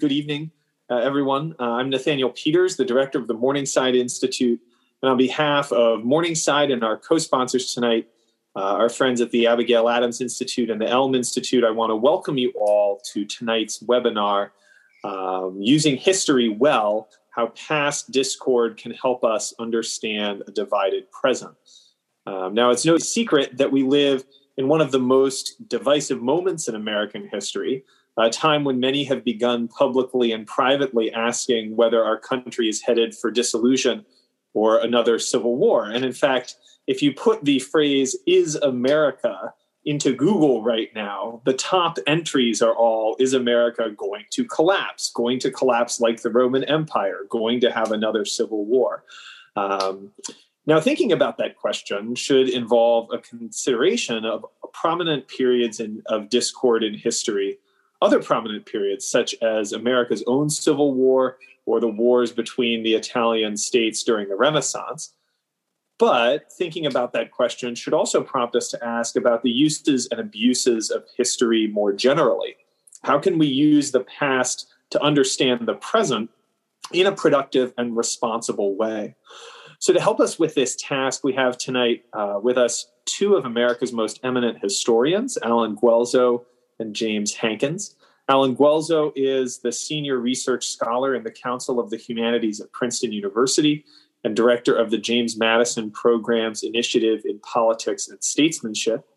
Good evening, uh, everyone. Uh, I'm Nathaniel Peters, the director of the Morningside Institute. And on behalf of Morningside and our co sponsors tonight, uh, our friends at the Abigail Adams Institute and the Elm Institute, I want to welcome you all to tonight's webinar um, Using History Well How Past Discord Can Help Us Understand a Divided Present. Um, now, it's no secret that we live in one of the most divisive moments in American history a time when many have begun publicly and privately asking whether our country is headed for dissolution or another civil war. And in fact, if you put the phrase, is America, into Google right now, the top entries are all, is America going to collapse? Going to collapse like the Roman Empire? Going to have another civil war? Um, now, thinking about that question should involve a consideration of prominent periods in, of discord in history other prominent periods, such as America's own Civil War or the wars between the Italian states during the Renaissance. But thinking about that question should also prompt us to ask about the uses and abuses of history more generally. How can we use the past to understand the present in a productive and responsible way? So, to help us with this task, we have tonight uh, with us two of America's most eminent historians, Allen Guelzo and James Hankins. Allen Guelzo is the senior research scholar in the Council of the Humanities at Princeton University and director of the James Madison Program's Initiative in Politics and Statesmanship,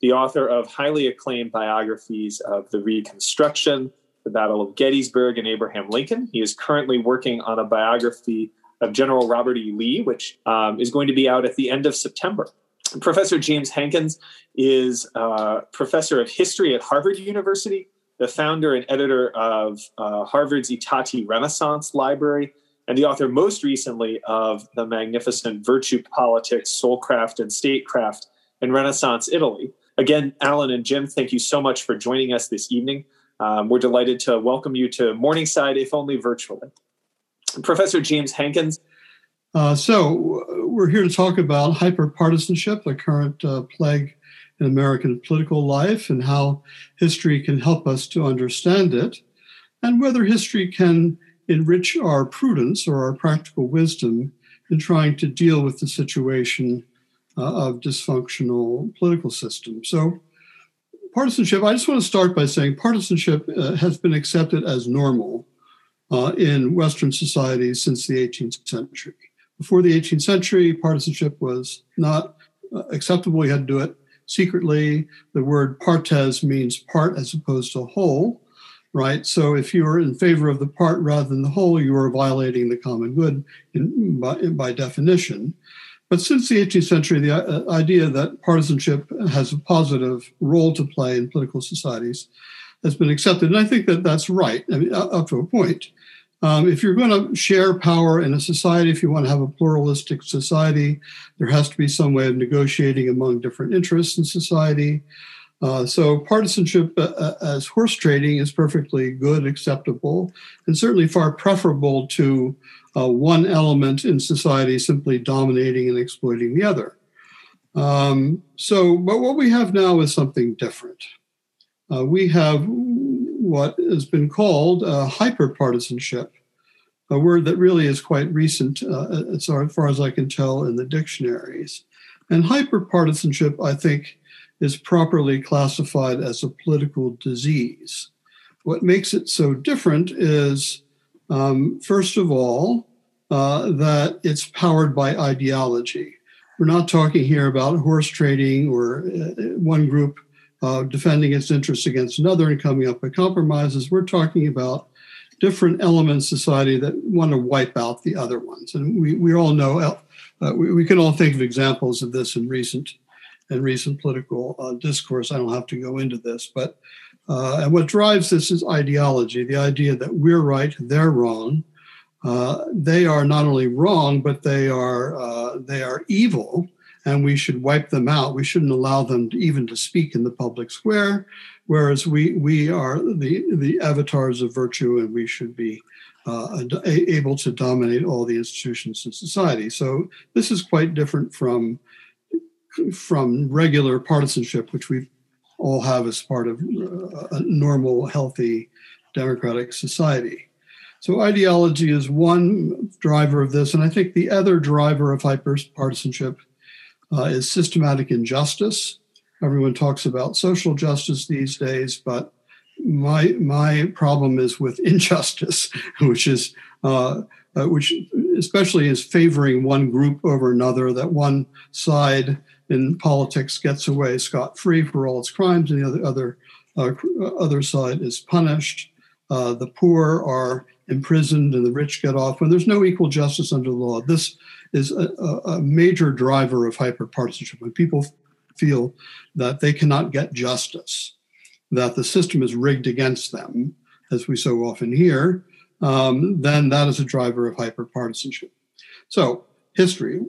the author of highly acclaimed biographies of the Reconstruction, the Battle of Gettysburg, and Abraham Lincoln. He is currently working on a biography of General Robert E. Lee, which um, is going to be out at the end of September. Professor James Hankins is uh, professor of history at Harvard University, the founder and editor of uh, Harvard's I Tatti Renaissance Library, and the author most recently of the magnificent Virtue Politics, Soulcraft, and Statecraft in Renaissance Italy. Again, Allen and Jim, thank you so much for joining us this evening. Um, we're delighted to welcome you to Morningside, if only virtually. Professor James Hankins uh, so, we're here to talk about hyperpartisanship, the current uh, plague in American political life, and how history can help us to understand it, and whether history can enrich our prudence or our practical wisdom in trying to deal with the situation uh, of dysfunctional political systems. So, partisanship, I just want to start by saying partisanship uh, has been accepted as normal uh, in Western societies since the 18th century. Before the 18th century, partisanship was not uh, acceptable. You had to do it secretly. The word partes means part as opposed to whole, right? So if you are in favor of the part rather than the whole, you are violating the common good in, by, by definition. But since the 18th century, the uh, idea that partisanship has a positive role to play in political societies has been accepted. And I think that that's right, I mean, up to a point. Um, if you're going to share power in a society, if you want to have a pluralistic society, there has to be some way of negotiating among different interests in society. Uh, so, partisanship uh, uh, as horse trading is perfectly good, acceptable, and certainly far preferable to uh, one element in society simply dominating and exploiting the other. Um, so, but what we have now is something different. Uh, we have what has been called uh, hyperpartisanship, a word that really is quite recent, uh, as far as I can tell, in the dictionaries. And hyperpartisanship, I think, is properly classified as a political disease. What makes it so different is, um, first of all, uh, that it's powered by ideology. We're not talking here about horse trading or uh, one group uh, defending its interests against another and coming up with compromises. We're talking about different elements of society that want to wipe out the other ones. And we, we all know, uh, we, we, can all think of examples of this in recent in recent political uh, discourse. I don't have to go into this, but uh, and what drives this is ideology, the idea that we're right, they're wrong. Uh, they are not only wrong, but they are uh, they are evil, and we should wipe them out. We shouldn't allow them to, even to speak in the public square, whereas we we are the the avatars of virtue, and we should be uh, able to dominate all the institutions in society. So this is quite different from from regular partisanship, which we all have as part of uh, a normal, healthy democratic society. So ideology is one driver of this, and I think the other driver of hyperpartisanship uh, is systematic injustice. Everyone talks about social justice these days, but my my problem is with injustice, which is uh, uh, which especially is favoring one group over another. That one side in politics gets away scot free for all its crimes, and the other other uh, other side is punished. Uh, the poor are imprisoned, and the rich get off. When there's no equal justice under the law, this is a, a major driver of hyperpartisanship. When people feel that they cannot get justice, that the system is rigged against them, as we so often hear, um, then that is a driver of hyperpartisanship. So, history.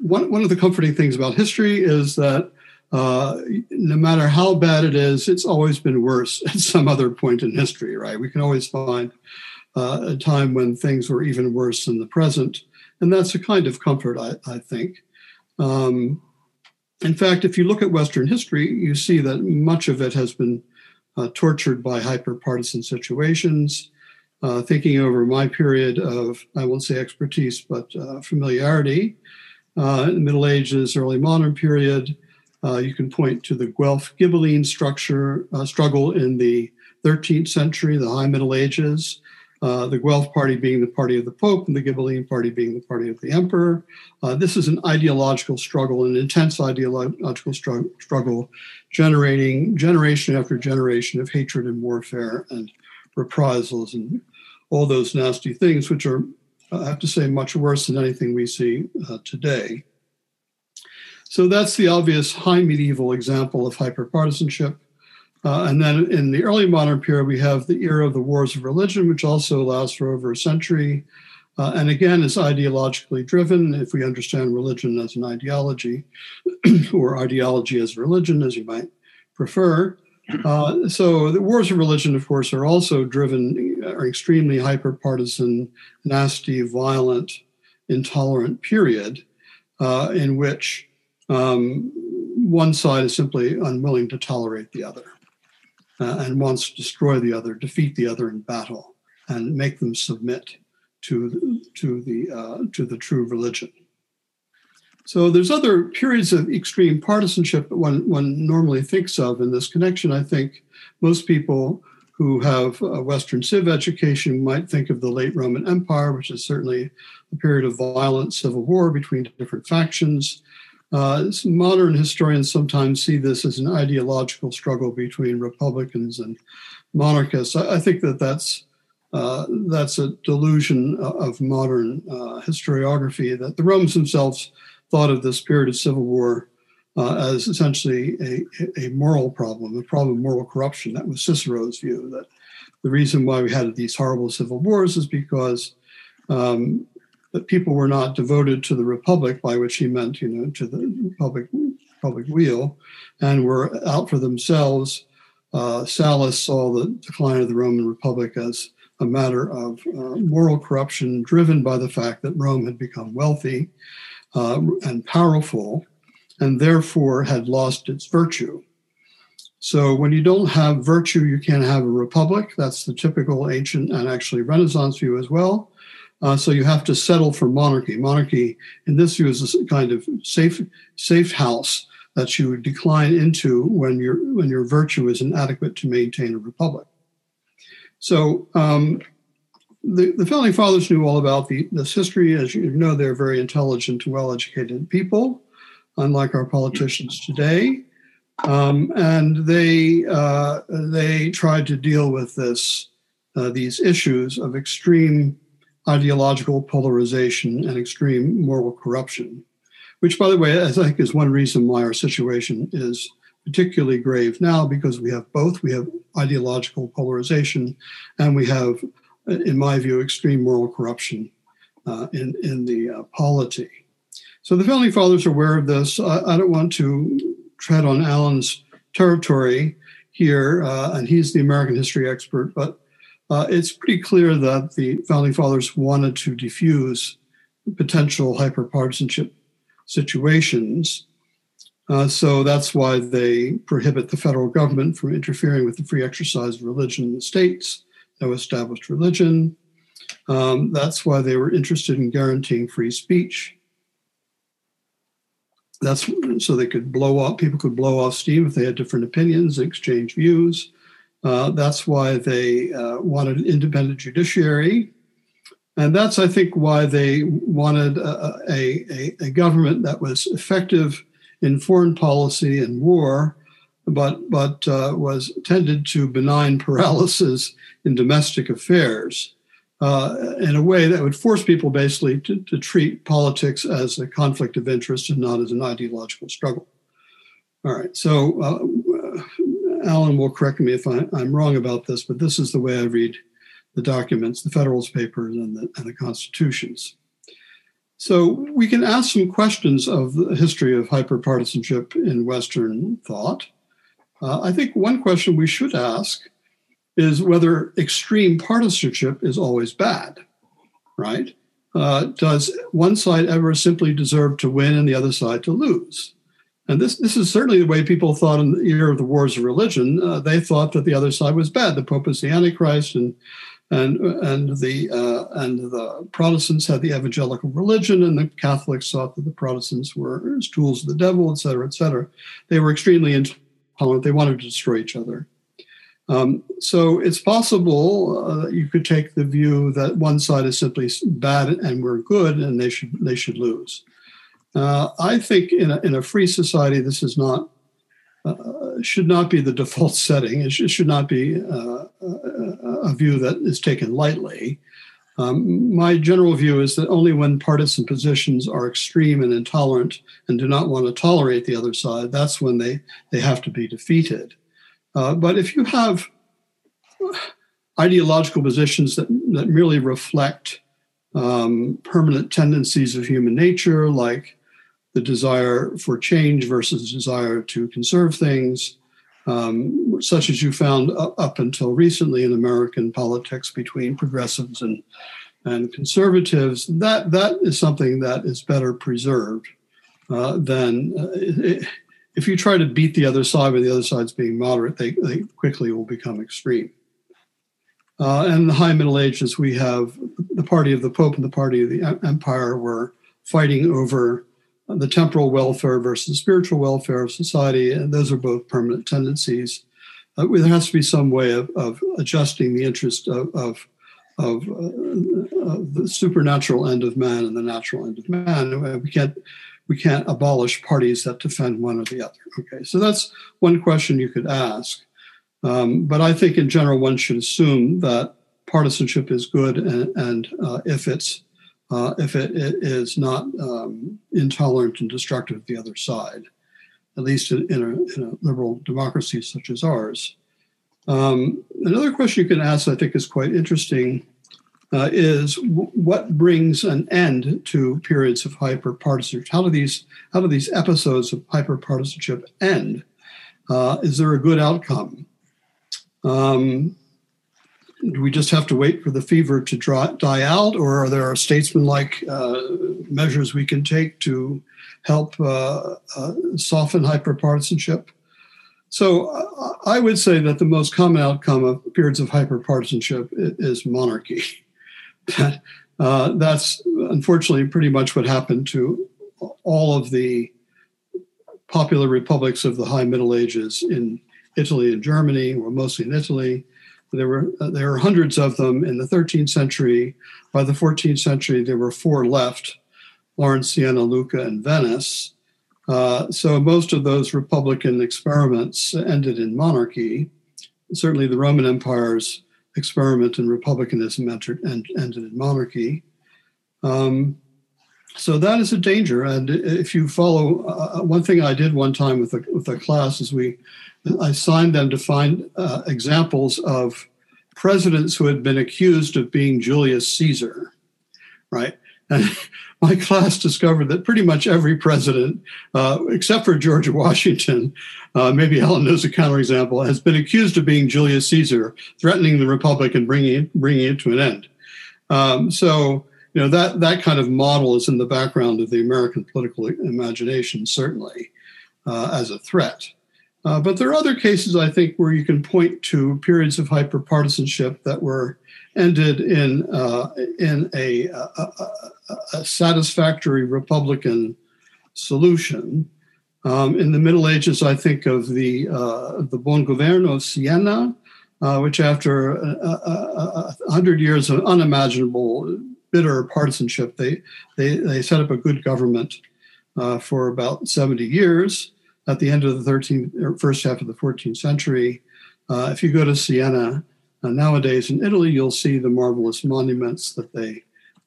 One, one of the comforting things about history is that uh, no matter how bad it is, it's always been worse at some other point in history, right? We can always find uh, a time when things were even worse than the present. And that's a kind of comfort, I, I think. Um, in fact, if you look at Western history, you see that much of it has been uh, tortured by hyper-partisan situations. Uh, thinking over my period of, I won't say expertise, but uh, familiarity, uh, Middle Ages, early modern period, uh, you can point to the Guelph Ghibelline structure uh, struggle in the 13th century, the High Middle Ages, uh, the Guelph party being the party of the Pope and the Ghibelline party being the party of the Emperor. Uh, this is an ideological struggle, an intense ideological struggle, struggle, generating generation after generation of hatred and warfare and reprisals and all those nasty things, which are, I have to say, much worse than anything we see uh, today. So that's the obvious high medieval example of hyperpartisanship. Uh, and then in the early modern period, we have the era of the wars of religion, which also lasts for over a century. Uh, and again, is ideologically driven, if we understand religion as an ideology, or ideology as religion, as you might prefer. Uh, so the wars of religion, of course, are also driven, are extremely hyper-partisan, nasty, violent, intolerant period uh, in which um, one side is simply unwilling to tolerate the other uh, and wants to destroy the other, defeat the other in battle, and make them submit to to the uh, to the true religion. So there's other periods of extreme partisanship that one one normally thinks of in this connection. I think most people who have a Western civ education might think of the late Roman Empire, which is certainly a period of violent civil war between different factions. Uh, modern historians sometimes see this as an ideological struggle between Republicans and monarchists. I, I think that that's uh, that's a delusion of modern uh, historiography that the Romans themselves thought of this period of civil war uh, as essentially a, a moral problem, a problem of moral corruption. That was Cicero's view that the reason why we had these horrible civil wars is because um, that people were not devoted to the republic, by which he meant, you know, to the public public weal, and were out for themselves. Uh, Sallust saw the decline of the Roman Republic as a matter of uh, moral corruption driven by the fact that Rome had become wealthy uh, and powerful, and therefore had lost its virtue. So, when you don't have virtue, you can't have a republic. That's the typical ancient and actually Renaissance view as well. Uh, so you have to settle for monarchy. Monarchy, in this view, is a kind of safe safe house that you decline into when your when your virtue is inadequate to maintain a republic. So um, the, the founding fathers knew all about the, this history. As you know, they're very intelligent well-educated people, unlike our politicians today. Um, and they uh, they tried to deal with this uh, these issues of extreme ideological polarization and extreme moral corruption, which, by the way, I think is one reason why our situation is particularly grave now because we have both. We have ideological polarization and we have, in my view, extreme moral corruption uh, in, in the uh, polity. So the founding fathers are aware of this. I, I don't want to tread on Allen's territory here, uh, and he's the American history expert, but uh, it's pretty clear that the founding fathers wanted to diffuse potential hyperpartisanship situations. Uh, so that's why they prohibit the federal government from interfering with the free exercise of religion in the states. no established religion. Um, that's why they were interested in guaranteeing free speech. That's so they could blow off, people could blow off steam if they had different opinions, exchange views. Uh, that's why they uh, wanted an independent judiciary. And that's, I think, why they wanted a, a, a government that was effective in foreign policy and war, but, but uh, was tended to benign paralysis in domestic affairs uh, in a way that would force people basically to, to, treat politics as a conflict of interest and not as an ideological struggle. All right, so uh, Allen will correct me if I, am wrong about this, but this is the way I read the documents, the Federalist Papers, and the, and the constitutions. So we can ask some questions of the history of hyperpartisanship in Western thought. Uh, I think one question we should ask is whether extreme partisanship is always bad, right? Uh, does one side ever simply deserve to win and the other side to lose? And this, this is certainly the way people thought in the year of the wars of religion. Uh, they thought that the other side was bad. The Pope was the Antichrist, and and and the uh, and the Protestants had the evangelical religion, and the Catholics thought that the Protestants were tools of the devil, et cetera, et cetera. They were extremely intolerant. They wanted to destroy each other. Um, so it's possible uh, you could take the view that one side is simply bad and we're good, and they should they should lose. Uh, I think in a, in a free society, this is not uh, should not be the default setting. It should, should not be uh, a view that is taken lightly. Um, my general view is that only when partisan positions are extreme and intolerant and do not want to tolerate the other side, that's when they, they have to be defeated. Uh, but if you have ideological positions that, that merely reflect um, permanent tendencies of human nature, like the desire for change versus desire to conserve things, um, such as you found up until recently in American politics between progressives and and conservatives. That that is something that is better preserved uh, than uh, it, if you try to beat the other side when the other side's being moderate, they, they quickly will become extreme. Uh, and the High Middle Ages, we have the party of the Pope and the party of the Empire were fighting over the temporal welfare versus spiritual welfare of society, and those are both permanent tendencies. Uh, there has to be some way of, of adjusting the interest of, of, of, uh, of, the supernatural end of man and the natural end of man. We can't we can't abolish parties that defend one or the other. Okay, so that's one question you could ask. Um, but I think in general, one should assume that partisanship is good, and, and uh, if it's uh, if it, it is not um, intolerant and destructive of the other side, at least in, in, a, in a, liberal democracy such as ours. Um, another question you can ask, I think, is quite interesting uh, is w- what brings an end to periods of hyperpartisanship? How do these how do these episodes of hyperpartisanship end? Uh, is there a good outcome? Um, do we just have to wait for the fever to dry, die out, or are there statesman-like uh, measures we can take to help uh, uh, soften hyperpartisanship? So uh, I would say that the most common outcome of periods of hyperpartisanship is monarchy. uh, that's unfortunately pretty much what happened to all of the popular republics of the high Middle Ages in Italy and Germany, or mostly in Italy. There were uh, there were hundreds of them in the 13th century. By the 14th century, there were four left: Florence, Siena, Lucca, and Venice. Uh, so most of those republican experiments ended in monarchy. Certainly, the Roman Empire's experiment in republicanism entered ended in monarchy. Um, so that is a danger. And if you follow, uh, one thing I did one time with a, with a class is we, I signed them to find uh, examples of presidents who had been accused of being Julius Caesar, right? And my class discovered that pretty much every president, uh, except for George Washington, uh, maybe Allen knows a counterexample, has been accused of being Julius Caesar, threatening the republic and bringing it, bringing it to an end. Um, so, you know that that kind of model is in the background of the American political imagination, certainly uh, as a threat. Uh, but there are other cases, I think, where you can point to periods of hyperpartisanship that were ended in uh, in a, a, a, satisfactory Republican solution. Um, in the Middle Ages, I think of the uh, the Buon Governo of Siena, uh, which after a, hundred years of unimaginable bitter partisanship, they they they set up a good government uh, for about seventy years at the end of the 13th or first half of the 14th century. Uh, if you go to Siena uh, nowadays in Italy, you'll see the marvelous monuments that they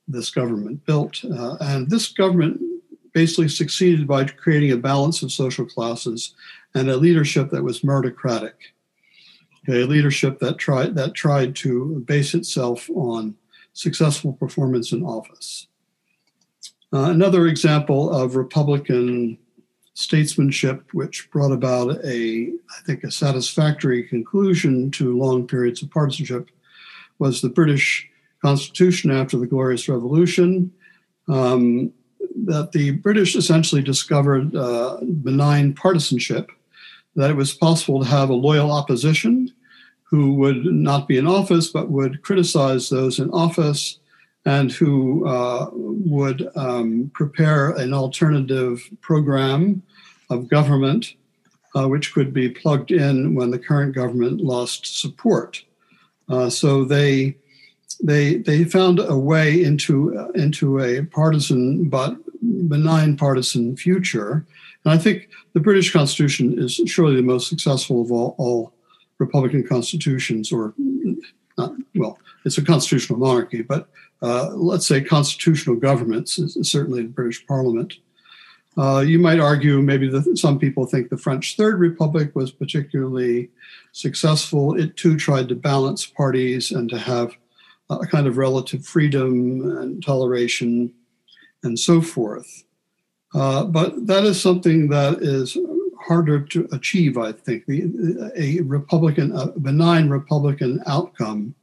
this government built, uh, and this government basically succeeded by creating a balance of social classes and a leadership that was meritocratic, a leadership that tried that tried to base itself on successful performance in office. Uh, another example of Republican statesmanship, which brought about a, I think, a satisfactory conclusion to long periods of partisanship, was the British Constitution after the Glorious Revolution. Um, that the British essentially discovered uh, benign partisanship, that it was possible to have a loyal opposition who would not be in office but would criticize those in office and who uh, would um, prepare an alternative program of government, uh, which could be plugged in when the current government lost support. Uh, so they they they found a way into uh, into a partisan but benign partisan future. And I think the British Constitution is surely the most successful of all, all Republican constitutions, or not, well, it's a constitutional monarchy, but uh, let's say constitutional governments, certainly the British Parliament. Uh, you might argue maybe some people think the French Third Republic was particularly successful. It too tried to balance parties and to have a kind of relative freedom and toleration and so forth. Uh, but that is something that is harder to achieve, I think. A Republican, a benign Republican outcome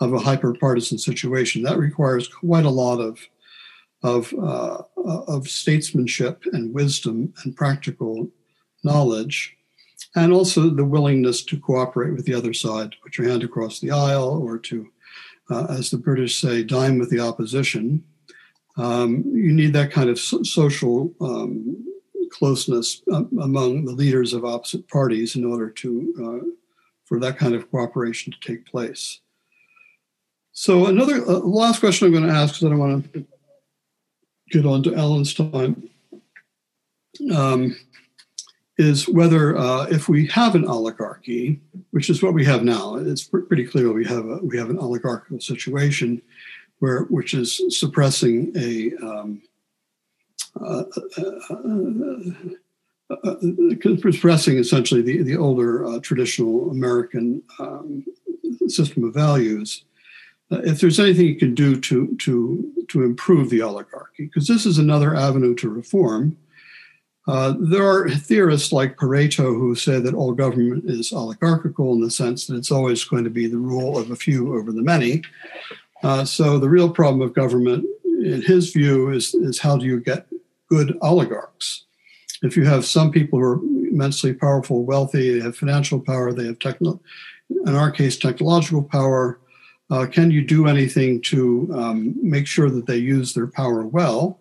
of a hyper-partisan situation. That requires quite a lot of of uh, of statesmanship and wisdom and practical knowledge, and also the willingness to cooperate with the other side, put your hand across the aisle, or to, uh, as the British say, dine with the opposition. Um, you need that kind of so- social um, closeness um, among the leaders of opposite parties in order to uh, for that kind of cooperation to take place. So another uh, last question I'm going to ask because I don't want to get on to Allen's time um, is whether uh, if we have an oligarchy, which is what we have now, it's pretty clear we have a, we have an oligarchical situation where which is suppressing a um, uh, uh, uh, suppressing essentially the, the older traditional American um, system of values uh, if there's anything you can do to to to improve the oligarchy, because this is another avenue to reform. Uh, there are theorists like Pareto who say that all government is oligarchical in the sense that it's always going to be the rule of a few over the many. Uh, so the real problem of government, in his view, is is how do you get good oligarchs? If you have some people who are immensely powerful, wealthy, they have financial power, they have techno, in our case, technological power, uh, can you do anything to um, make sure that they use their power well?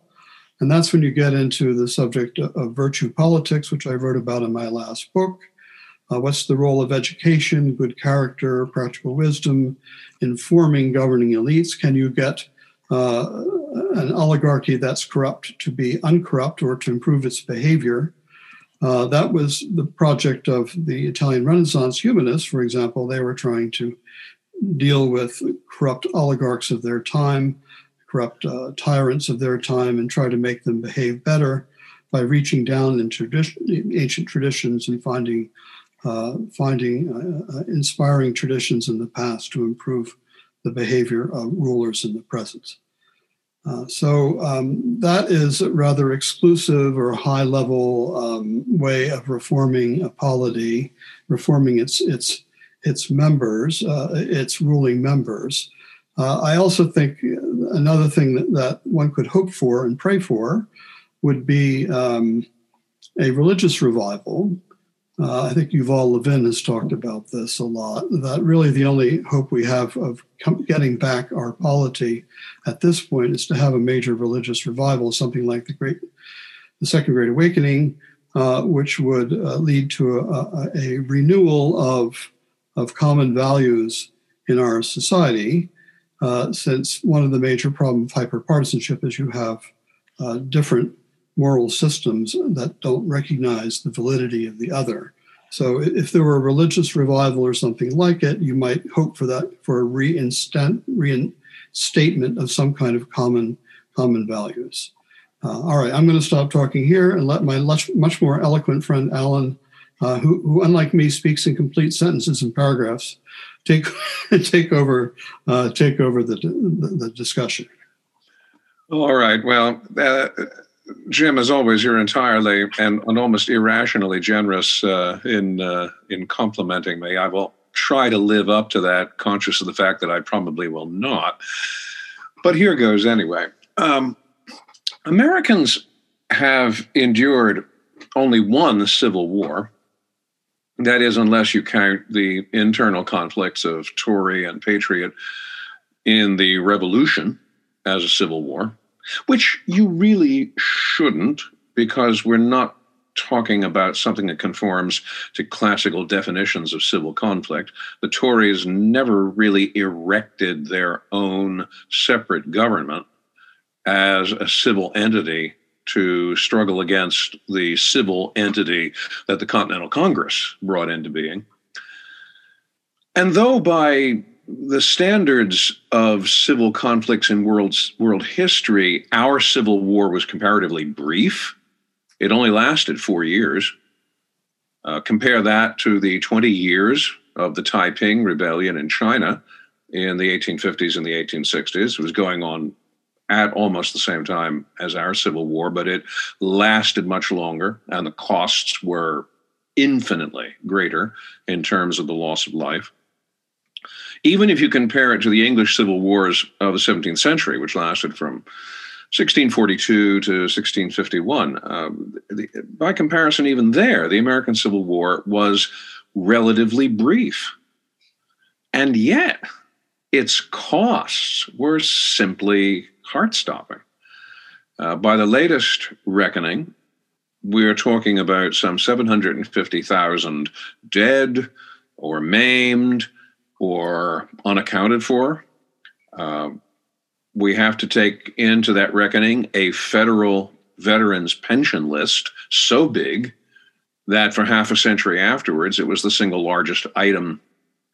And that's when you get into the subject of virtue politics, which I wrote about in my last book. Uh, what's the role of education, good character, practical wisdom, informing governing elites? Can you get uh, an oligarchy that's corrupt to be uncorrupt or to improve its behavior? Uh, that was the project of the Italian Renaissance humanists, for example. They were trying to deal with corrupt oligarchs of their time, corrupt uh, tyrants of their time, and try to make them behave better by reaching down in tradition, ancient traditions and finding uh, finding uh, uh, inspiring traditions in the past to improve the behavior of rulers in the present. Uh, so um, that is a rather exclusive or high level um, way of reforming a polity, reforming its its its members, uh, its ruling members. Uh, I also think another thing that, that, one could hope for and pray for would be um, a religious revival. Uh, I think Yuval Levin has talked about this a lot. That really the only hope we have of com- getting back our polity at this point is to have a major religious revival, something like the Great, the Second Great Awakening, uh, which would uh, lead to a, a, a, renewal of of common values in our society. Uh, since one of the major problems of hyperpartisanship is you have uh, different moral systems that don't recognize the validity of the other. So if there were a religious revival or something like it, you might hope for that for a reinstant, reinstatement of some kind of common common values. Uh, all right, I'm going to stop talking here and let my much, much more eloquent friend Allen, uh, who, who, unlike me speaks in complete sentences and paragraphs, take take over uh, take over the, the, the discussion. All right. Well, uh, Jim, as always, you're entirely and, and almost irrationally generous uh, in uh, in complimenting me. I will try to live up to that, conscious of the fact that I probably will not. But here goes anyway. Um, Americans have endured only one civil war. That is, unless you count the internal conflicts of Tory and Patriot in the Revolution as a civil war which you really shouldn't because we're not talking about something that conforms to classical definitions of civil conflict. The Tories never really erected their own separate government as a civil entity to struggle against the civil entity that the Continental Congress brought into being. And though by the standards of civil conflicts in world, world history, our Civil War was comparatively brief. It only lasted four years. Uh, compare that to the 20 years of the Taiping Rebellion in China in the 1850s and the 1860s. It was going on at almost the same time as our Civil War, but it lasted much longer, and the costs were infinitely greater in terms of the loss of life. Even if you compare it to the English civil wars of the 17th century, which lasted from 1642 to 1651, um, the, by comparison, even there, the American Civil War was relatively brief. And yet, its costs were simply heart stopping. Uh, by the latest reckoning, we're talking about some 750,000 dead or maimed or unaccounted for. Uh, we have to take into that reckoning a federal veterans pension list so big that for half a century afterwards, it was the single largest item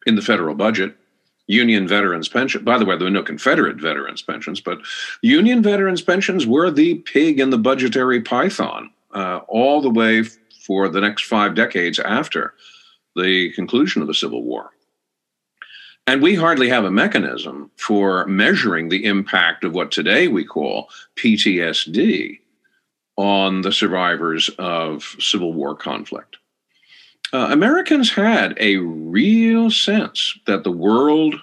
in the federal budget. Union veterans pension. By the way, there were no Confederate veterans pensions, but Union veterans pensions were the pig in the budgetary python uh, all the way for the next five decades after the conclusion of the Civil War. And we hardly have a mechanism for measuring the impact of what today we call PTSD on the survivors of Civil War conflict. Uh, Americans had a real sense that the world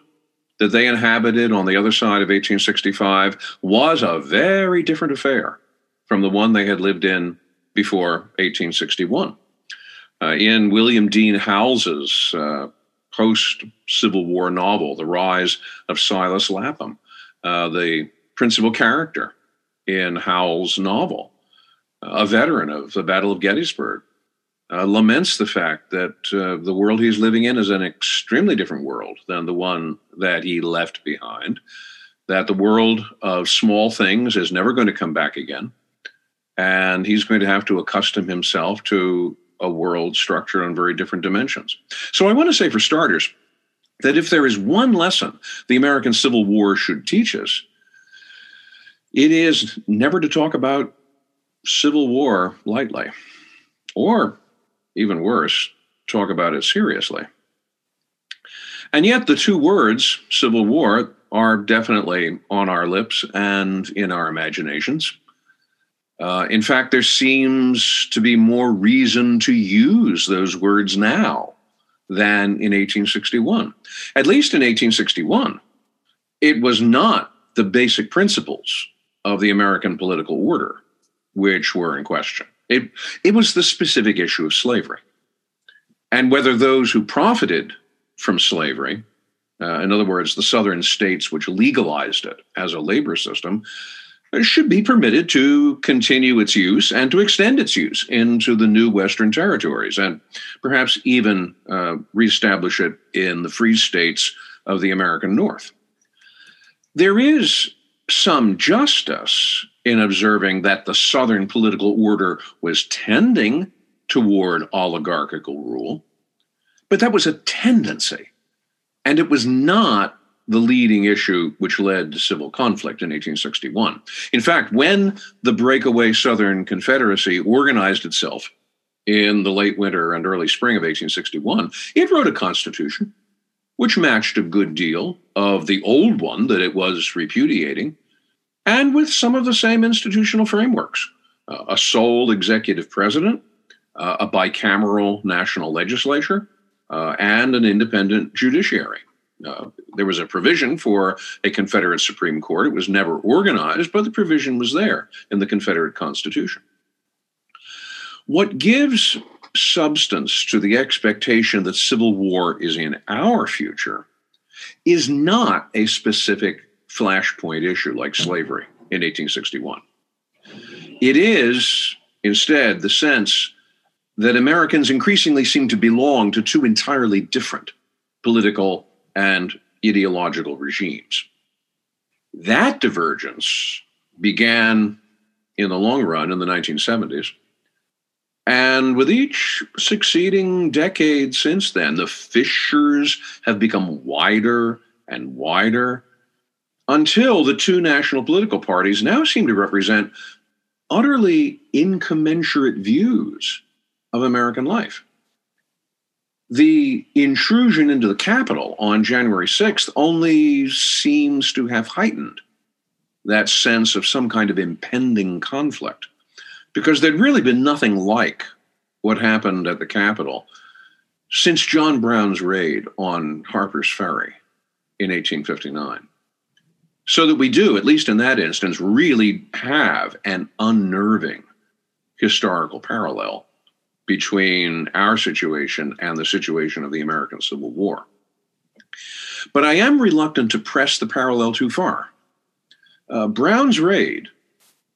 that they inhabited on the other side of 1865 was a very different affair from the one they had lived in before 1861. Uh, in William Dean Howells's uh, post Civil War novel, The Rise of Silas Lapham, uh, the principal character in Howell's novel, a veteran of the Battle of Gettysburg, uh, laments the fact that uh, the world he's living in is an extremely different world than the one that he left behind, that the world of small things is never going to come back again. And he's going to have to accustom himself to a world structured on very different dimensions. So I want to say, for starters, that if there is one lesson the American Civil War should teach us, it is never to talk about Civil War lightly, or even worse, talk about it seriously. And yet, the two words, Civil War, are definitely on our lips and in our imaginations. Uh, in fact, there seems to be more reason to use those words now than in 1861. At least in 1861, it was not the basic principles of the American political order which were in question. It, it was the specific issue of slavery. and whether those who profited from slavery, uh, in other words, the southern states which legalized it as a labor system, should be permitted to continue its use and to extend its use into the new Western territories and perhaps even uh, reestablish it in the free states of the American North. There is some justice in observing that the Southern political order was tending toward oligarchical rule, but that was a tendency. And it was not the leading issue which led to civil conflict in 1861. In fact, when the breakaway Southern Confederacy organized itself in the late winter and early spring of 1861, it wrote a constitution which matched a good deal of the old one that it was repudiating, and with some of the same institutional frameworks uh, a sole executive president, uh, a bicameral national legislature, uh, and an independent judiciary. Uh, there was a provision for a Confederate Supreme Court. It was never organized, but the provision was there in the Confederate Constitution. What gives substance to the expectation that civil war is in our future is not a specific flashpoint issue like slavery in 1861. It is instead the sense that Americans increasingly seem to belong to two entirely different political and ideological regimes. That divergence began in the long run in the 1970s and with each succeeding decade since then, the fissures have become wider and wider until the two national political parties now seem to represent utterly incommensurate views of American life. The intrusion into the Capitol on January 6th only seems to have heightened that sense of some kind of impending conflict because there'd really been nothing like what happened at the Capitol since John Brown's raid on Harper's Ferry in 1859. So that we do, at least in that instance, really have an unnerving historical parallel between our situation and the situation of the American Civil War. But I am reluctant to press the parallel too far. Uh, Brown's raid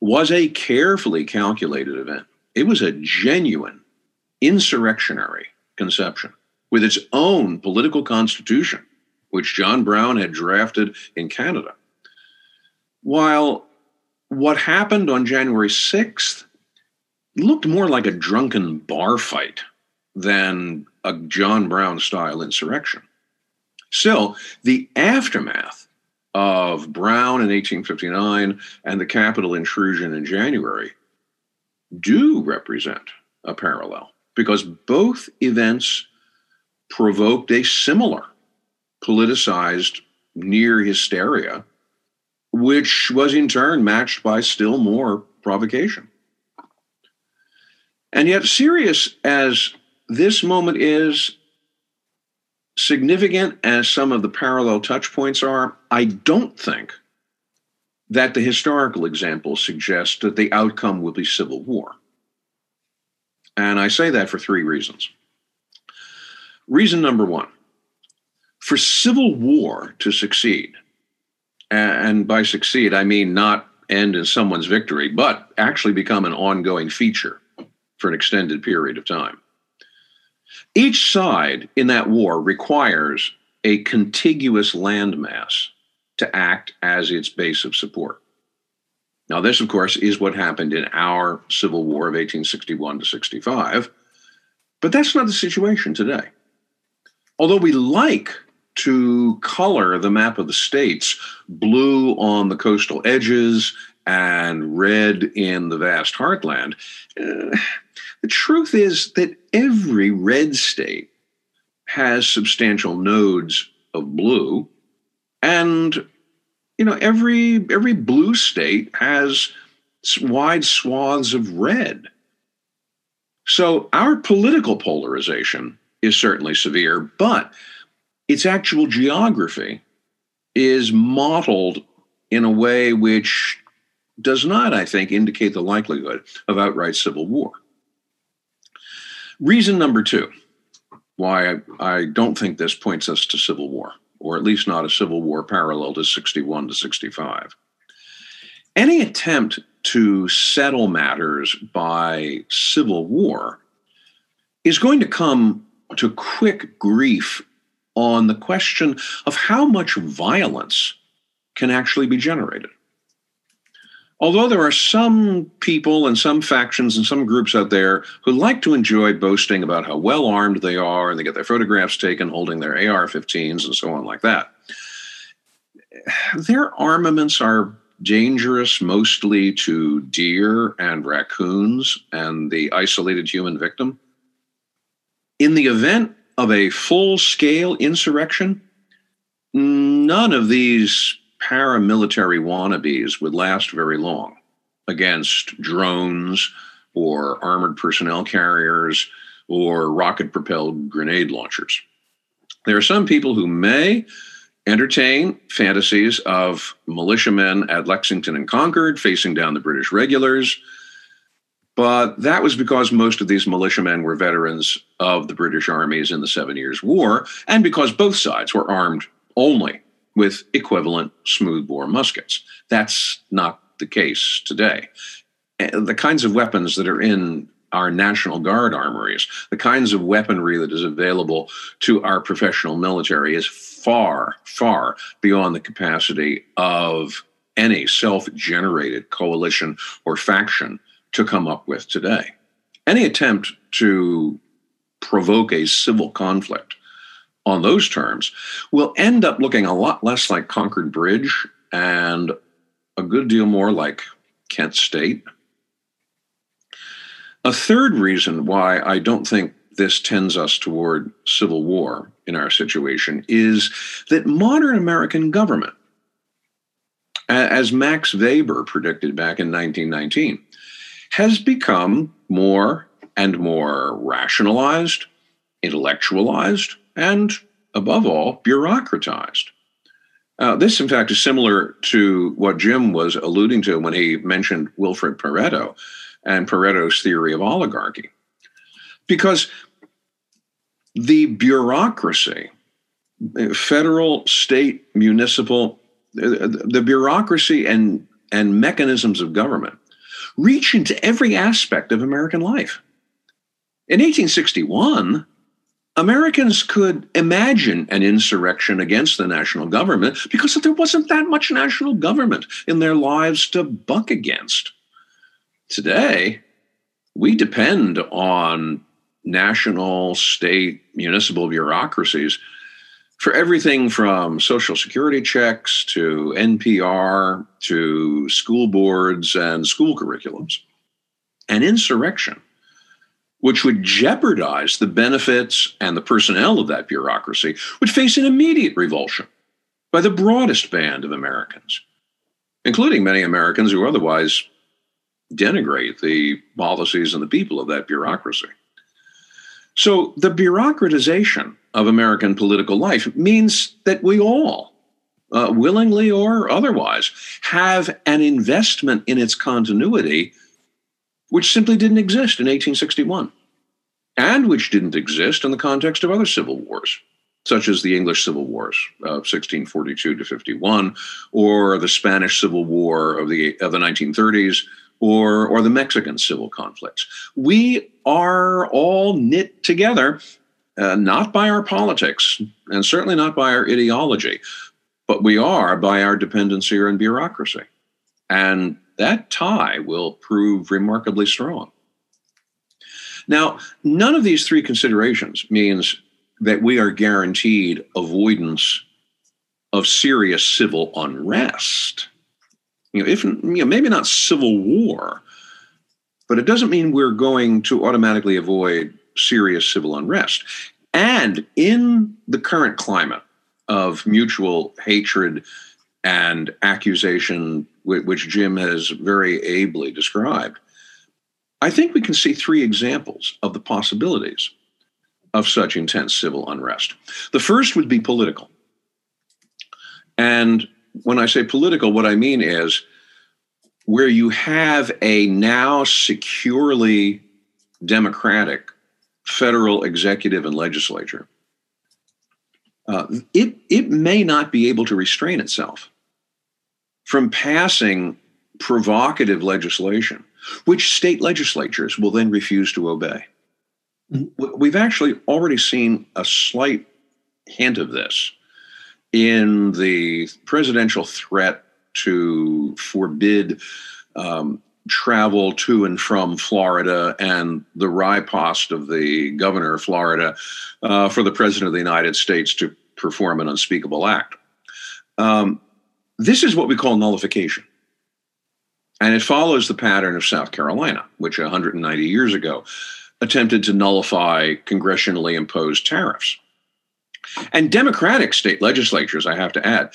was a carefully calculated event. It was a genuine insurrectionary conception with its own political constitution, which John Brown had drafted in Canada. While what happened on January 6th looked more like a drunken bar fight than a John Brown style insurrection. Still, the aftermath of Brown in 1859 and the Capitol intrusion in January do represent a parallel because both events provoked a similar politicized near hysteria, which was in turn matched by still more provocation. And yet, serious as this moment is, significant as some of the parallel touch points are, I don't think that the historical examples suggest that the outcome will be civil war. And I say that for three reasons. Reason number one for civil war to succeed, and by succeed, I mean not end in someone's victory, but actually become an ongoing feature for an extended period of time. Each side in that war requires a contiguous landmass to act as its base of support. Now, this, of course, is what happened in our Civil War of 1861 to 65, but that's not the situation today. Although we like to color the map of the states blue on the coastal edges and red in the vast heartland, uh, the truth is that every red state has substantial nodes of blue, and you know every every blue state has wide swaths of red. So our political polarization is certainly severe, but its actual geography is modeled in a way which does not, I think, indicate the likelihood of outright civil war. Reason number two why I, don't think this points us to civil war, or at least not a civil war parallel to 61 to 65. Any attempt to settle matters by civil war is going to come to quick grief on the question of how much violence can actually be generated. Although there are some people and some factions and some groups out there who like to enjoy boasting about how well armed they are and they get their photographs taken holding their AR 15s and so on, like that, their armaments are dangerous mostly to deer and raccoons and the isolated human victim. In the event of a full scale insurrection, none of these paramilitary wannabes would last very long against drones or armored personnel carriers or rocket propelled grenade launchers. There are some people who may entertain fantasies of militiamen at Lexington and Concord facing down the British regulars. But that was because most of these militiamen were veterans of the British armies in the Seven Years' War, and because both sides were armed only with equivalent smoothbore muskets. That's not the case today. Eh, the kinds of weapons that are in our National Guard armories, the kinds of weaponry that is available to our professional military is far, far beyond the capacity of any self generated coalition or faction to come up with today. Any attempt to provoke a civil conflict on those terms will end up looking a lot less like Concord Bridge and a good deal more like Kent State. A third reason why I don't think this tends us toward civil war in our situation is that modern American government, as Max Weber predicted back in 1919, has become more and more rationalized, intellectualized, and above all, bureaucratized. Uh, this, in fact, is similar to what Jim was alluding to when he mentioned Wilfred Pareto and Pareto's theory of oligarchy. Because the bureaucracy, federal, state, municipal, the bureaucracy and, and mechanisms of government reach into every aspect of American life. In 1861, Americans could imagine an insurrection against the national government because there wasn't that much national government in their lives to buck against. Today, we depend on national, state, municipal bureaucracies for everything from social security checks to NPR to school boards and school curriculums. An insurrection which would jeopardize the benefits and the personnel of that bureaucracy, would face an immediate revulsion by the broadest band of Americans, including many Americans who otherwise denigrate the policies and the people of that bureaucracy. So, the bureaucratization of American political life means that we all, uh, willingly or otherwise, have an investment in its continuity which simply didn't exist in 1861, and which didn't exist in the context of other civil wars, such as the English Civil Wars of 1642 to 51, or the Spanish Civil War of the, of the 1930s, or, or the Mexican civil conflicts. We are all knit together, uh, not by our politics, and certainly not by our ideology, but we are by our dependency on bureaucracy. And that tie will prove remarkably strong. Now, none of these three considerations means that we are guaranteed avoidance of serious civil unrest. You know, if you know, maybe not civil war, but it doesn't mean we're going to automatically avoid serious civil unrest. And in the current climate of mutual hatred and accusation, which Jim has very ably described, I think we can see three examples of the possibilities of such intense civil unrest. The first would be political. And when I say political, what I mean is where you have a now securely democratic federal executive and legislature, uh, it, it may not be able to restrain itself from passing provocative legislation, which state legislatures will then refuse to obey. Mm-hmm. We've actually already seen a slight hint of this in the presidential threat to forbid um, travel to and from Florida and the riposte of the governor of Florida uh, for the president of the United States to perform an unspeakable act. Um, this is what we call nullification. And it follows the pattern of South Carolina, which 190 years ago attempted to nullify congressionally imposed tariffs. And Democratic state legislatures, I have to add,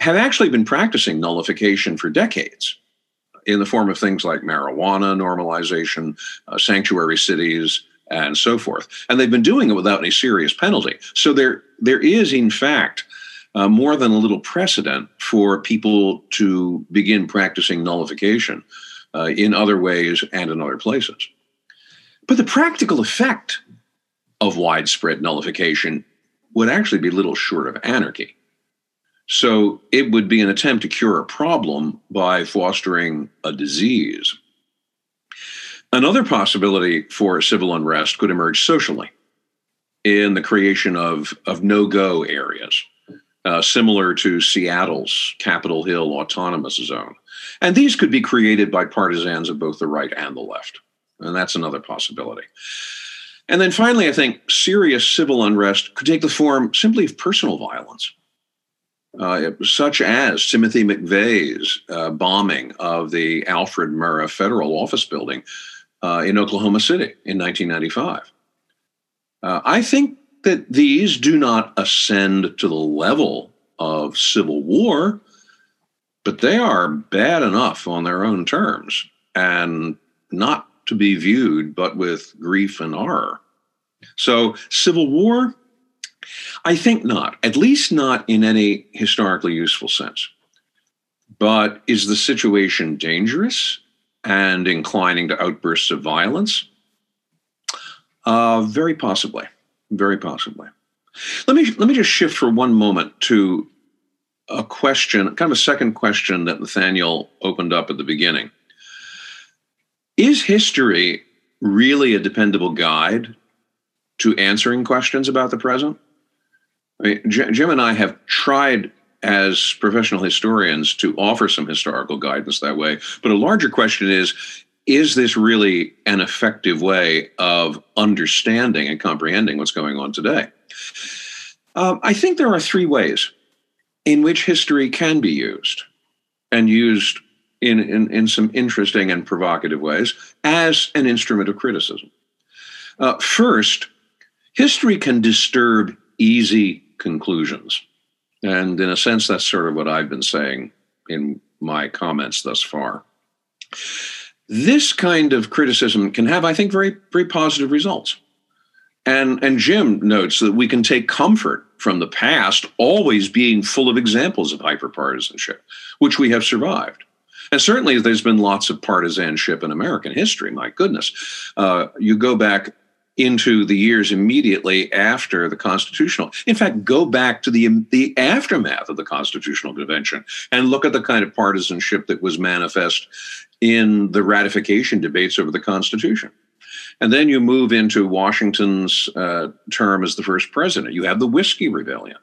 have actually been practicing nullification for decades in the form of things like marijuana normalization, uh, sanctuary cities, and so forth. And they've been doing it without any serious penalty. So there, there is, in fact, uh, more than a little precedent for people to begin practicing nullification uh, in other ways and in other places. But the practical effect of widespread nullification would actually be little short of anarchy. So it would be an attempt to cure a problem by fostering a disease. Another possibility for civil unrest could emerge socially in the creation of, of no go areas, uh, similar to Seattle's Capitol Hill Autonomous Zone. And these could be created by partisans of both the right and the left. And that's another possibility. And then finally, I think serious civil unrest could take the form simply of personal violence, uh, such as Timothy McVeigh's uh, bombing of the Alfred Murrah Federal Office Building uh, in Oklahoma City in 1995. Uh, I think that these do not ascend to the level of civil war, but they are bad enough on their own terms and not to be viewed but with grief and horror. So, civil war, I think not, at least not in any historically useful sense. But is the situation dangerous and inclining to outbursts of violence? Uh, very possibly. Very possibly. Let me let me just shift for one moment to a question, kind of a second question that Nathaniel opened up at the beginning. Is history really a dependable guide to answering questions about the present? I mean, Jim and I have tried as professional historians to offer some historical guidance that way. But a larger question is is this really an effective way of understanding and comprehending what's going on today? Um, I think there are three ways in which history can be used and used in, in, in some interesting and provocative ways as an instrument of criticism. Uh, first, history can disturb easy conclusions. And in a sense, that's sort of what I've been saying in my comments thus far. This kind of criticism can have, I think, very, very positive results. And, and Jim notes that we can take comfort from the past always being full of examples of hyperpartisanship, which we have survived. And certainly there's been lots of partisanship in American history, my goodness. Uh, you go back into the years immediately after the constitutional. In fact, go back to the the aftermath of the Constitutional Convention and look at the kind of partisanship that was manifest in the ratification debates over the Constitution. And then you move into Washington's uh, term as the first president. You have the Whiskey Rebellion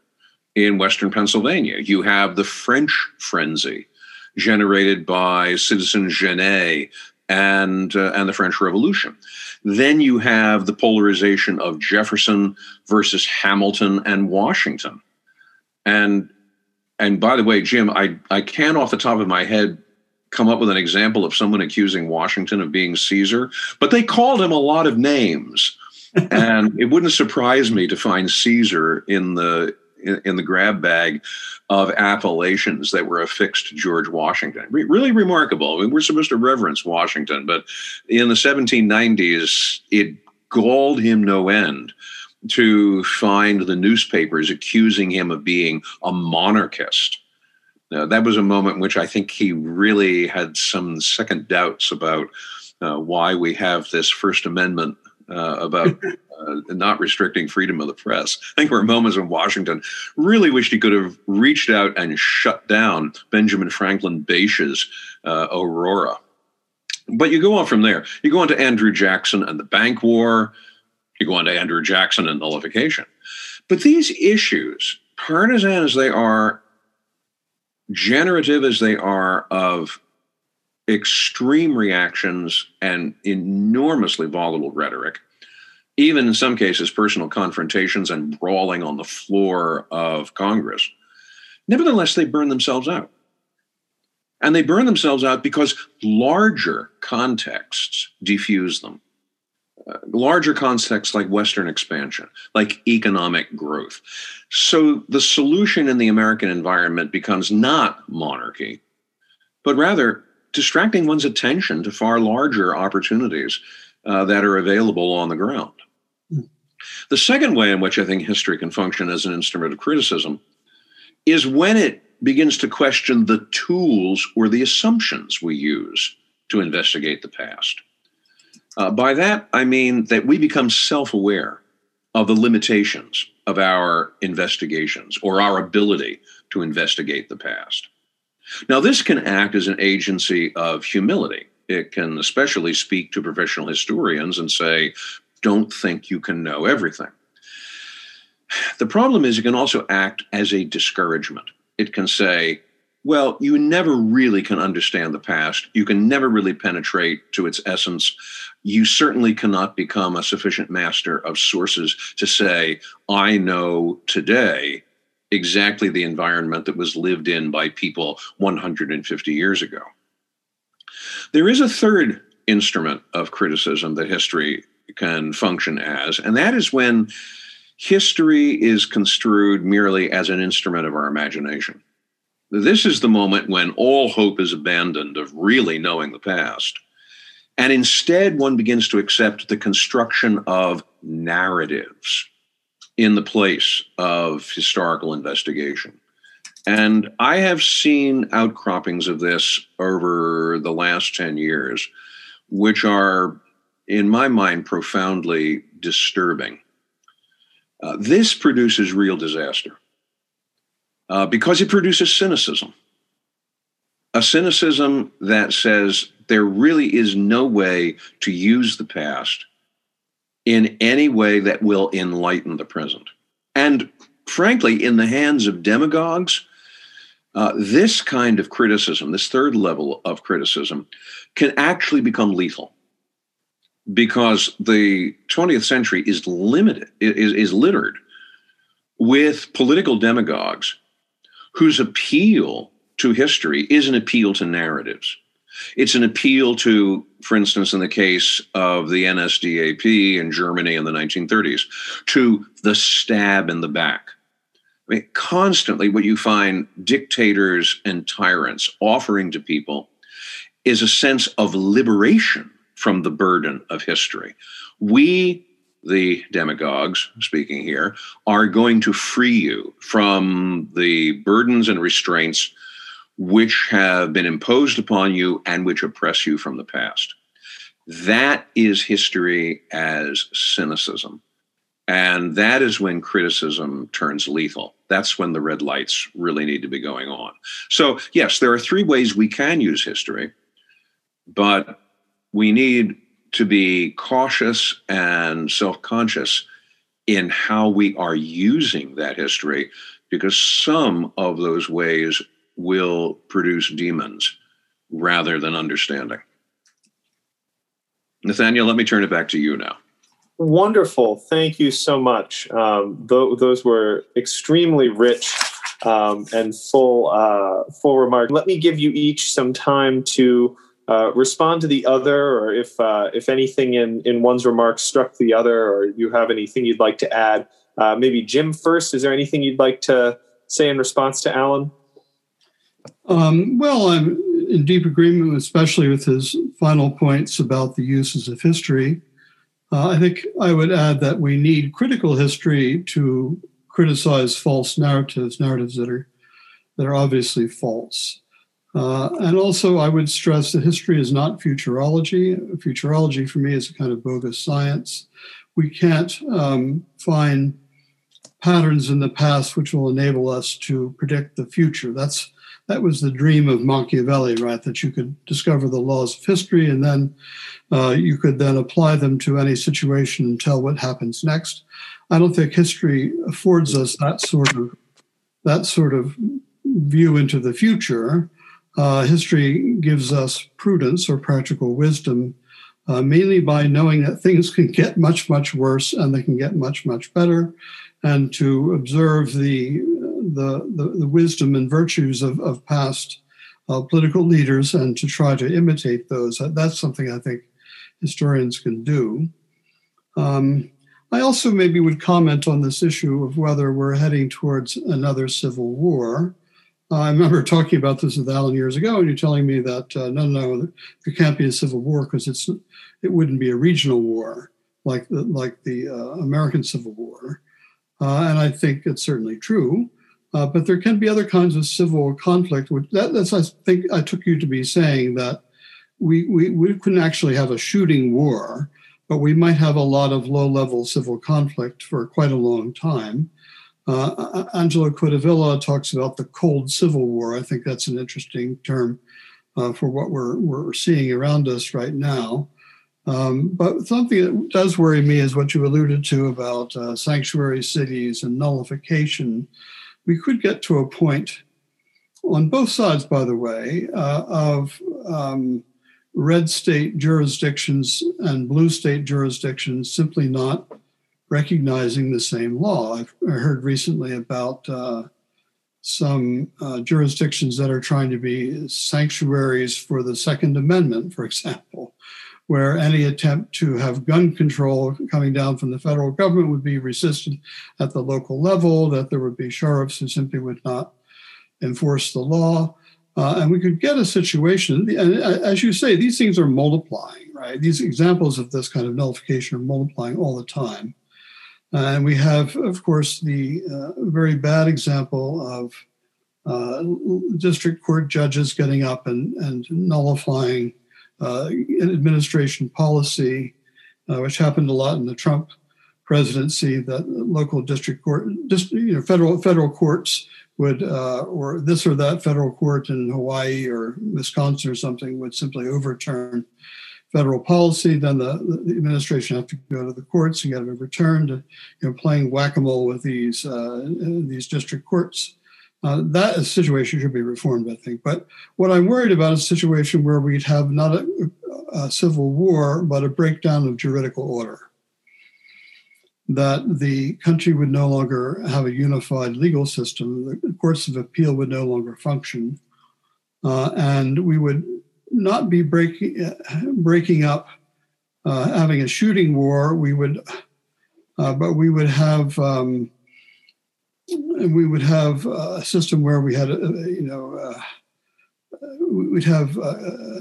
in Western Pennsylvania. You have the French frenzy generated by Citizen Genet and uh, and the French Revolution. Then you have the polarization of Jefferson versus Hamilton and Washington. And and by the way, Jim, I, I can't off the top of my head come up with an example of someone accusing Washington of being Caesar, but they called him a lot of names. and it wouldn't surprise me to find Caesar in the in, in, the grab bag of appellations that were affixed to George Washington. Re- really remarkable. I mean, we're supposed to reverence Washington, but in the 1790s, it galled him no end to find the newspapers accusing him of being a monarchist. That was a moment in which I think he really had some second doubts about uh, why we have this First Amendment uh, about uh, not restricting freedom of the press. I think moments in Washington really wished he could have reached out and shut down Benjamin Franklin Bache's uh, Aurora. But you go on from there. You go on to Andrew Jackson and the bank war. You go on to Andrew Jackson and nullification. But these issues, partisan as they are, generative as they are of extreme reactions and enormously volatile rhetoric, even in some cases, personal confrontations and brawling on the floor of Congress. Nevertheless, they burn themselves out. And they burn themselves out because larger contexts diffuse them. Uh, larger contexts like Western expansion, like economic growth. So the solution in the American environment becomes not monarchy, but rather distracting one's attention to far larger opportunities uh, that are available on the ground. The second way in which I think history can function as an instrument of criticism is when it begins to question the tools or the assumptions we use to investigate the past. Uh, by that, I mean that we become self aware of the limitations of our investigations or our ability to investigate the past. Now, this can act as an agency of humility. It can especially speak to professional historians and say, don't think you can know everything. The problem is, it can also act as a discouragement. It can say, well, you never really can understand the past. You can never really penetrate to its essence. You certainly cannot become a sufficient master of sources to say, I know today exactly the environment that was lived in by people 150 years ago. There is a third instrument of criticism that history can function as, and that is when history is construed merely as an instrument of our imagination. This is the moment when all hope is abandoned of really knowing the past. And instead, one begins to accept the construction of narratives in the place of historical investigation. And I have seen outcroppings of this over the last 10 years, which are, in my mind, profoundly disturbing. Uh, this produces real disaster uh, because it produces cynicism. A cynicism that says there really is no way to use the past in any way that will enlighten the present. And frankly, in the hands of demagogues, uh, this kind of criticism, this third level of criticism, can actually become lethal because the 20th century is limited, is, is littered with political demagogues whose appeal to history is an appeal to narratives. It's an appeal to, for instance, in the case of the NSDAP in Germany in the 1930s, to the stab in the back. I mean, constantly, what you find dictators and tyrants offering to people is a sense of liberation from the burden of history. We, the demagogues speaking here, are going to free you from the burdens and restraints which have been imposed upon you and which oppress you from the past. That is history as cynicism. And that is when criticism turns lethal. That's when the red lights really need to be going on. So, yes, there are three ways we can use history, but we need to be cautious and self conscious in how we are using that history because some of those ways will produce demons rather than understanding. Nathaniel, let me turn it back to you now. Wonderful. Thank you so much. Um, th- those were extremely rich um, and full, uh, full remarks. Let me give you each some time to uh, respond to the other, or if uh, if anything in in one's remarks struck the other, or you have anything you'd like to add. Uh, maybe Jim first. Is there anything you'd like to say in response to Allen? Um, well, I'm in deep agreement, especially with his final points about the uses of history. Uh, I think I would add that we need critical history to criticize false narratives, narratives that are that are obviously false. Uh, and also, I would stress that history is not futurology. Futurology, for me, is a kind of bogus science. We can't um, find patterns in the past which will enable us to predict the future. That's that was the dream of Machiavelli, right? That you could discover the laws of history and then uh, you could then apply them to any situation and tell what happens next. I don't think history affords us that sort of that sort of view into the future. Uh, history gives us prudence or practical wisdom, uh, mainly by knowing that things can get much, much worse and they can get much, much better, and to observe the the, the, the wisdom and virtues of, of past uh, political leaders and to try to imitate those. That's something I think historians can do. Um, I also maybe would comment on this issue of whether we're heading towards another civil war. Uh, I remember talking about this with Allen years ago, and you're telling me that uh, no, no, there can't be a civil war because it's it wouldn't be a regional war like the, like the uh, American Civil War, uh, and I think it's certainly true. Uh, but there can be other kinds of civil conflict. Which that, that's I think I took you to be saying that we, we we couldn't actually have a shooting war, but we might have a lot of low-level civil conflict for quite a long time. Uh, Angelo Codevilla talks about the cold civil war. I think that's an interesting term uh, for what we're we're seeing around us right now. Um, but something that does worry me is what you alluded to about uh, sanctuary cities and nullification we could get to a point on both sides, by the way, uh, of um, red state jurisdictions and blue state jurisdictions simply not recognizing the same law. I've heard recently about uh, some uh, jurisdictions that are trying to be sanctuaries for the Second Amendment, for example, where any attempt to have gun control coming down from the federal government would be resisted at the local level, that there would be sheriffs who simply would not enforce the law. Uh, and we could get a situation, and as you say, these things are multiplying, right? These examples of this kind of nullification are multiplying all the time. And we have, of course, the uh, very bad example of uh, district court judges getting up and, and nullifying administration policy, uh, which happened a lot in the Trump presidency, that local district court, just you know, federal federal courts would, uh, or this or that federal court in Hawaii or Wisconsin or something, would simply overturn federal policy. Then the, the administration have to go to the courts and get it overturned. You know, playing whack-a-mole with these uh, these district courts. Uh, that situation should be reformed, I think. But what I'm worried about is a situation where we'd have not a, a civil war, but a breakdown of juridical order. That the country would no longer have a unified legal system, the courts of appeal would no longer function, uh, and we would not be breaking breaking up, uh, having a shooting war. We would, uh, but we would have. Um, and we would have a system where we had, you know, uh, we'd have uh,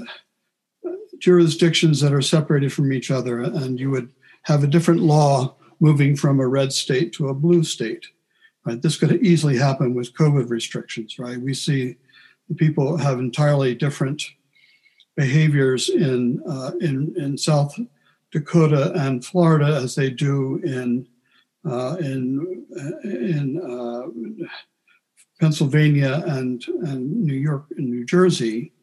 jurisdictions that are separated from each other, and you would have a different law moving from a red state to a blue state. Right, this could easily happen with COVID restrictions. Right, we see people have entirely different behaviors in uh, in in South Dakota and Florida as they do in uh, in in uh, Pennsylvania and and New York and New Jersey,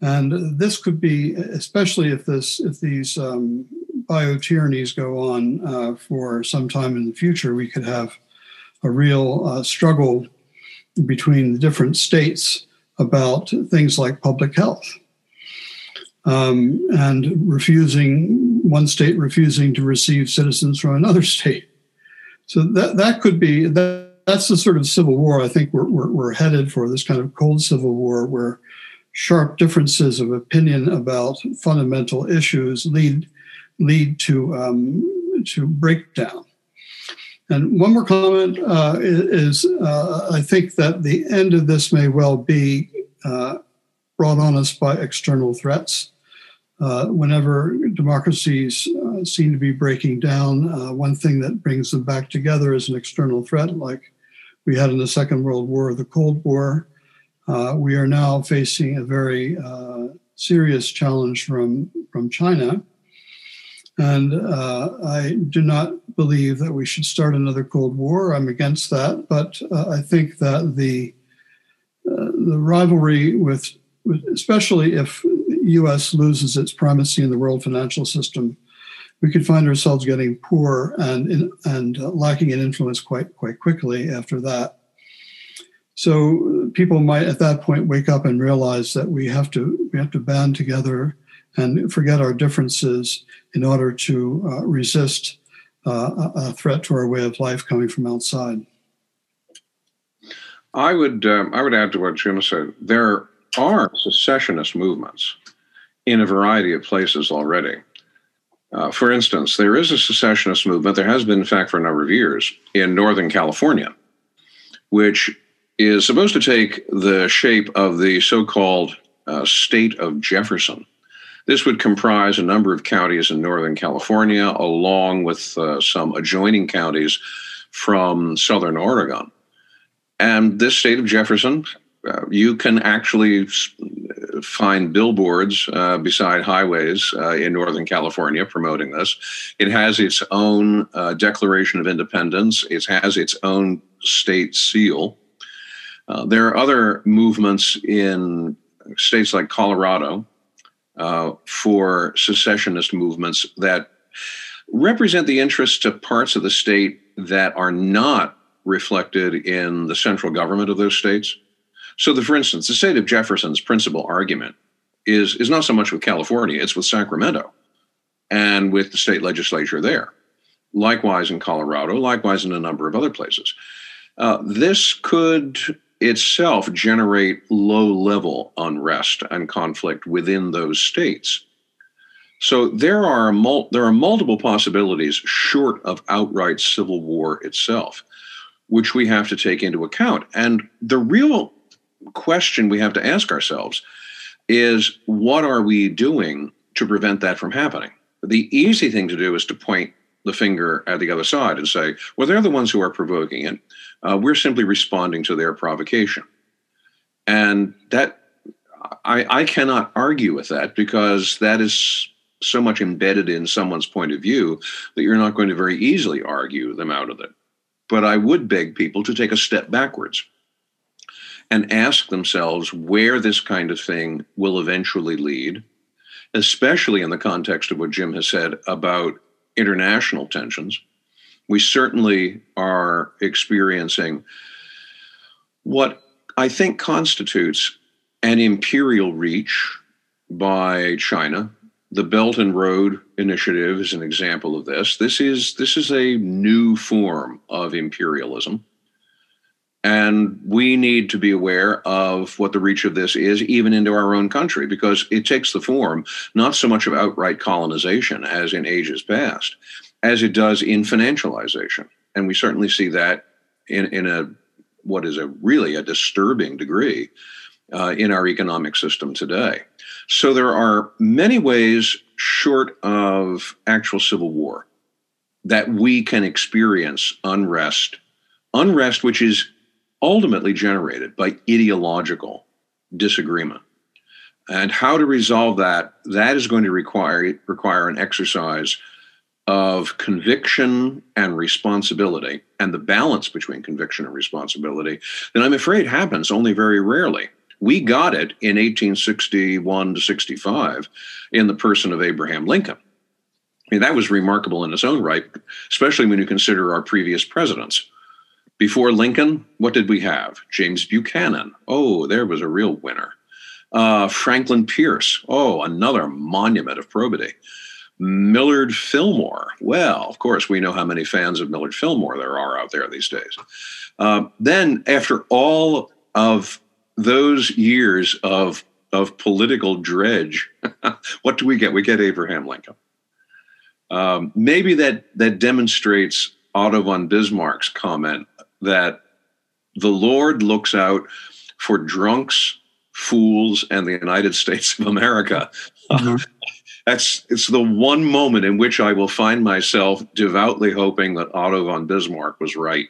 and this could be especially if this if these um, biotyrannies go on uh, for some time in the future, we could have a real uh, struggle between the different states about things like public health. Um, and refusing one state refusing to receive citizens from another state so that that could be that, that's the sort of civil war I think we're, we're, we're headed for this kind of cold civil war where sharp differences of opinion about fundamental issues lead lead to um, to breakdown. And one more comment uh, is uh, I think that the end of this may well be uh, brought on us by external threats. Uh, whenever democracies uh, seem to be breaking down, uh, one thing that brings them back together is an external threat, like we had in the Second World War, the Cold War. Uh, we are now facing a very uh, serious challenge from, from China. And I do not believe that we should start another Cold War. I'm against that. But I think that the, the rivalry with, especially if U.S. loses its primacy in the world financial system, we could find ourselves getting poor and, and uh, lacking in influence quite, quite quickly after that. So people might at that point wake up and realize that we have to we have to band together and forget our differences in order to uh, resist uh, a threat to our way of life coming from outside. I would um, I would add to what Jim said. There are secessionist movements in a variety of places already. Uh, for instance, there is a secessionist movement. There has been, in fact, for a number of years in Northern California, which is supposed to take the shape of the so called uh, state of Jefferson. This would comprise a number of counties in Northern California, along with uh, some adjoining counties from Southern Oregon. And this state of Jefferson, uh, you can actually find billboards uh, beside highways uh, in Northern California promoting this. It has its own uh, Declaration of Independence, it has its own state seal. Uh, there are other movements in states like Colorado uh, for secessionist movements that represent the interests of parts of the state that are not reflected in the central government of those states. So, the, for instance, the state of Jefferson's principal argument is, is not so much with California, it's with Sacramento and with the state legislature there. Likewise in Colorado, likewise in a number of other places. Uh, this could itself generate low level unrest and conflict within those states. So there are mul- there are multiple possibilities short of outright civil war itself, which we have to take into account. And the real question we have to ask ourselves is what are we doing to prevent that from happening? The easy thing to do is to point the finger at the other side and say, well, they're the ones who are provoking it. Uh, we're simply responding to their provocation. And that, I, I cannot argue with that because that is so much embedded in someone's point of view that you're not going to very easily argue them out of it. But I would beg people to take a step backwards and ask themselves where this kind of thing will eventually lead, especially in the context of what Jim has said about international tensions. We certainly are experiencing what I think constitutes an imperial reach by China. The Belt and Road Initiative is an example of this. This is this is a new form of imperialism. And we need to be aware of what the reach of this is, even into our own country, because it takes the form not so much of outright colonization as in ages past, as it does in financialization. And we certainly see that in, in a what is a really a disturbing degree uh, in our economic system today. So there are many ways short of actual civil war that we can experience unrest, unrest which is ultimately generated by ideological disagreement. And how to resolve that, that is going to require, require an exercise of conviction and responsibility and the balance between conviction and responsibility that I'm afraid happens only very rarely. We got it in 1861 to 65 in the person of Abraham Lincoln. I mean, that was remarkable in its own right, especially when you consider our previous presidents. Before Lincoln, what did we have? James Buchanan. Oh, there was a real winner. Uh, Franklin Pierce. Oh, another monument of probity. Millard Fillmore. Well, of course, we know how many fans of Millard Fillmore there are out there these days. Uh, then, after all of those years of of political dredge, what do we get? We get Abraham Lincoln. Um, maybe that that demonstrates Otto von Bismarck's comment that the Lord looks out for drunks, fools, and the United States of America. Mm-hmm. That's it's the one moment in which I will find myself devoutly hoping that Otto von Bismarck was right.